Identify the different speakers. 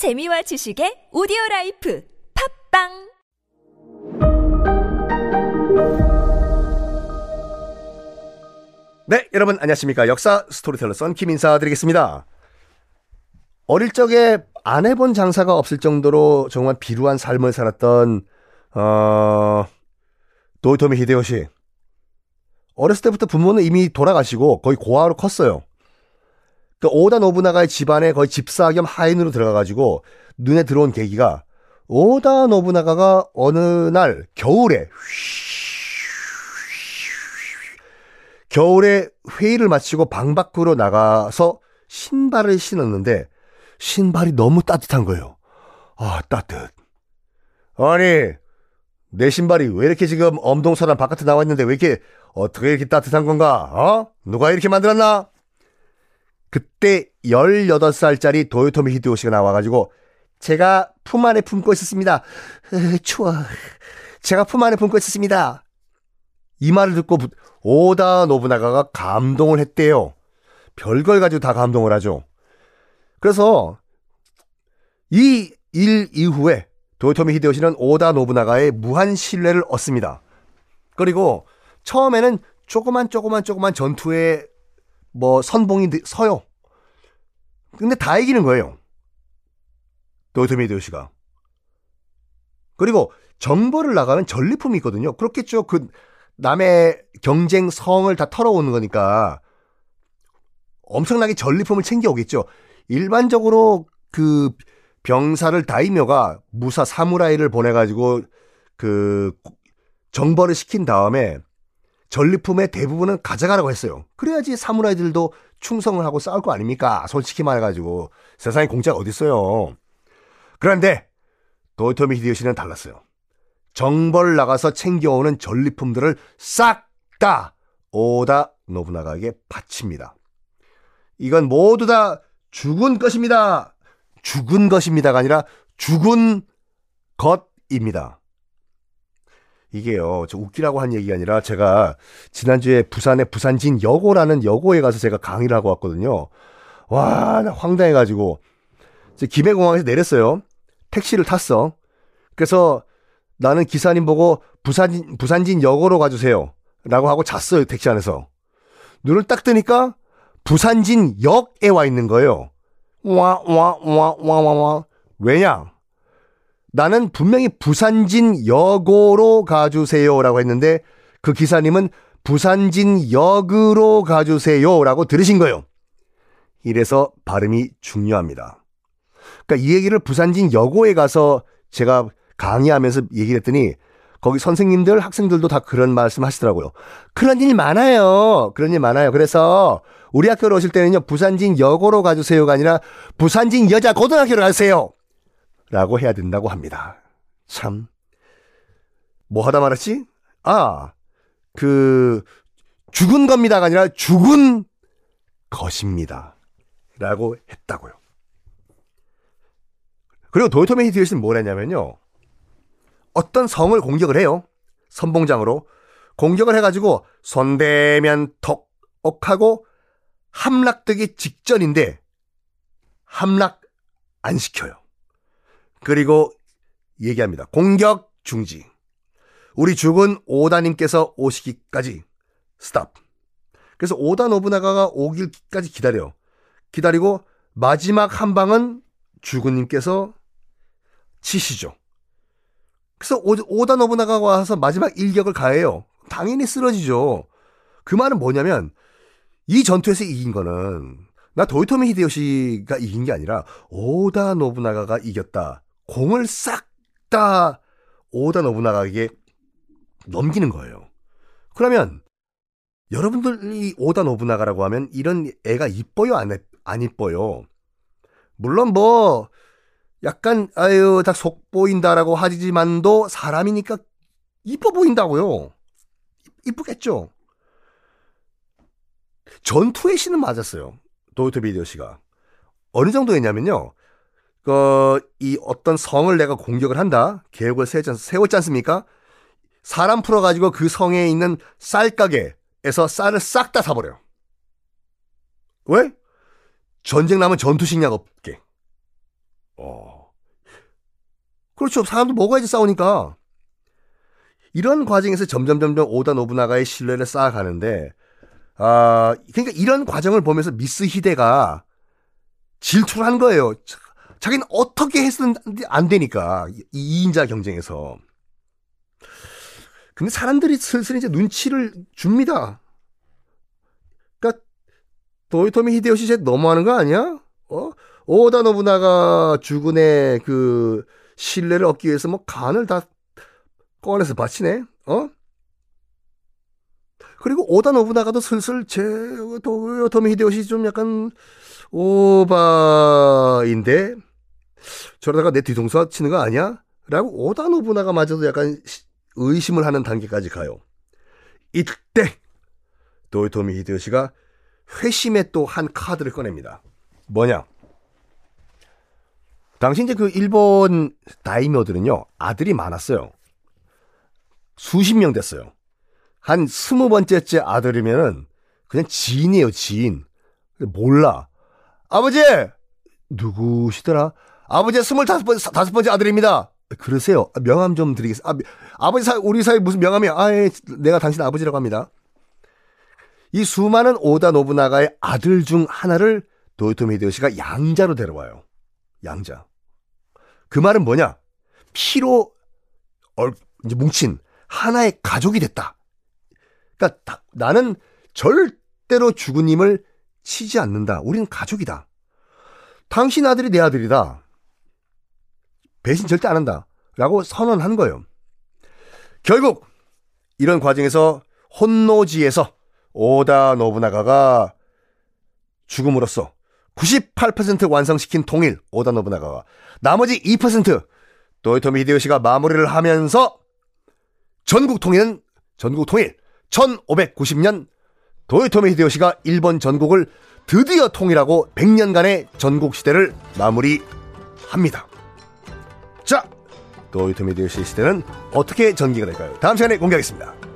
Speaker 1: 재미와 지식의 오디오 라이프 팟빵
Speaker 2: 네, 여러분 안녕하십니까. 역사 스토리텔러 썬킴 인사 드리겠습니다. 어릴 적에 안 해본 장사가 없을 정도로 정말 비루한 삶을 살았던 어 도요토미 히데요시. 어렸을 때부터 부모는 이미 돌아가시고 거의 고아로 컸어요. 그 오다 노부나가의 집안에 거의 집사 겸 하인으로 들어가가지고 눈에 들어온 계기가 오다 노부나가가 어느 날 겨울에 겨울에 회의를 마치고 방 밖으로 나가서 신발을 신었는데 신발이 너무 따뜻한 거예요. 아, 따뜻. 아니, 내 신발이 왜 이렇게 지금 엄동설한 바깥에 나와 있는데 왜 이렇게 어떻게 이렇게 따뜻한 건가? 어? 누가 이렇게 만들었나? 그때 18살짜리 도요토미 히데요시가 나와가지고 제가 품 안에 품고 있었습니다. 으, 추워. 제가 품 안에 품고 있었습니다. 이 말을 듣고 오다 노부나가가 감동을 했대요. 별걸 가지고 다 감동을 하죠. 그래서 이 일 이후에 도요토미 히데요시는 오다 노부나가의 무한 신뢰를 얻습니다. 그리고 처음에는 조그만 조그만 조그만 전투에 뭐 선봉이 서요. 근데 다 이기는 거예요. 도요토미 히데요시가. 그리고 정보를 나가는 전리품이 있거든요. 그렇겠죠. 그 남의 경쟁 성을 다 털어오는 거니까 엄청나게 전리품을 챙겨오겠죠. 일반적으로 그 병사를 다이묘가 무사 사무라이를 보내가지고 그 정벌을 시킨 다음에 전리품의 대부분은 가져가라고 했어요. 그래야지 사무라이들도 충성을 하고 싸울 거 아닙니까? 솔직히 말해가지고 세상에 공짜가 어딨어요. 그런데 도요토미 히데요시는 달랐어요. 정벌 나가서 챙겨오는 전리품들을 싹 다 오다 노부나가에게 바칩니다. 이건 모두 다 죽은 것입니다. 죽은 것입니다가 아니라 죽은 것입니다. 이게요, 저 웃기라고 한 얘기가 아니라 제가 지난주에 부산의 부산진 여고라는 여고에 가서 제가 강의를 하고 왔거든요. 와, 나 황당해가지고. 김해공항에서 내렸어요. 택시를 탔어. 그래서 나는 기사님 보고 부산진, 부산진 여고로 가주세요. 라고 하고 잤어요, 택시 안에서. 눈을 딱 뜨니까 부산진 역에 와 있는 거예요. 와, 와, 와, 와, 와, 와. 왜냐? 나는 분명히 부산진 여고로 가주세요. 라고 했는데 그 기사님은 부산진 역으로 가주세요. 라고 들으신 거예요. 이래서 발음이 중요합니다. 그러니까 이 얘기를 부산진 여고에 가서 제가 강의하면서 얘기를 했더니 거기 선생님들, 학생들도 다 그런 말씀 하시더라고요. 그런 일 많아요. 그런 일 많아요. 그래서 우리 학교로 오실 때는요, 부산진 여고로 가주세요가 아니라 부산진 여자 고등학교로 가세요. 라고 해야 된다고 합니다. 참. 뭐 하다 말았지? 아, 그, 죽은 겁니다가 아니라 죽은 것입니다. 라고 했다고요. 그리고 도요토미 히데요시는 뭘 했냐면요. 어떤 성을 공격을 해요. 선봉장으로. 공격을 해가지고 손대면 톡옥하고 함락되기 직전인데 함락 안 시켜요. 그리고 얘기합니다. 공격 중지. 우리 죽은 오다님께서 오시기까지 스탑. 그래서 오다 노부나가가 오길까지 기다려. 기다리고 마지막 한 방은 죽은님께서 치시죠. 그래서 오 다 노부나가가 와서 마지막 일격을 가해요. 당연히 쓰러지죠. 그 말은 뭐냐면 이 전투에서 이긴 거는 나 도요토미 히데요시가 이긴 게 아니라 오다 노부나가가 이겼다. 공을 싹 다 오다 노부나가에게 넘기는 거예요. 그러면 여러분들이 오다 노부나가라고 하면 이런 애가 이뻐요 안, 안 이뻐요? 물론 뭐 약간 아유 다 속 보인다라고 하지만도 사람이니까 이뻐 보인다고요. 이쁘겠죠. 전투의 신은 맞았어요. 도요토 비디오 씨가 어느 정도였냐면요. 그, 이 어떤 성을 내가 공격을 한다. 계획을 세웠지, 않습니까? 사람 풀어가지고 그 성에 있는 쌀가게에서 쌀을 싹 다 사버려요. 왜? 전쟁 나면 전투식량 없게. 어. 그렇죠. 사람도 먹어야지 싸우니까. 이런 과정에서 점점 점점 오다 노부나가의 신뢰를 쌓아가는데 아 그러니까 이런 과정을 보면서 미스 히데가 질투를 한 거예요. 자기는 어떻게 했든 안 되니까 이 2인자 경쟁에서. 근데 사람들이 슬슬 이제 눈치를 줍니다. 그러니까 도요토미 히데요시 이제 너무하는 거 아니야? 어? 오다 노부나가 죽은의 그 신뢰를 얻기 위해서 뭐 간을 다 꺼내서 바치네. 어? 그리고 오다 노부나가도 슬슬 제 도요토미 히데요시 좀 약간 오바인데 저러다가 내 뒤통수 치는 거 아니야? 라고 오다 노부나가 마저도 약간 의심을 하는 단계까지 가요. 이때 도요토미 히데요시가 회심의 또 한 카드를 꺼냅니다. 뭐냐? 당시 이제 그 일본 다이묘들은요 아들이 많았어요. 수십 명 됐어요. 한 스무 번째째 아들이면은 그냥 지인이에요 지인. 몰라. 아버지 누구시더라? 아버지 스물다섯 번 다섯 번째 아들입니다. 그러세요. 명함 좀 드리겠습니다. 아, 아버지 사 우리 사이 무슨 명함이야? 아, 예, 내가 당신 아버지라고 합니다. 이 수많은 오다 노부나가의 아들 중 하나를 도요토미 히데요시가 양자로 데려와요. 양자. 그 말은 뭐냐? 피로 얼, 이제 뭉친 하나의 가족이 됐다. 그러니까 나는 절대로 죽은 님을 치지 않는다. 우리는 가족이다. 당신 아들이 내 아들이다. 배신 절대 안 한다. 라고 선언한 거예요. 결국 이런 과정에서 혼노지에서 오다 노부나가가 죽음으로써 98% 완성시킨 통일 오다 노부나가가 나머지 2% 도요토미 히데요시가 마무리를 하면서 전국 통일은 전국 통일 1590년 도요토미 히데요시가 일본 전국을 드디어 통일하고 100년간의 전국 시대를 마무리합니다. 자, 도요토미 히데요시 시대는 어떻게 전개가 될까요? 다음 시간에 공개하겠습니다.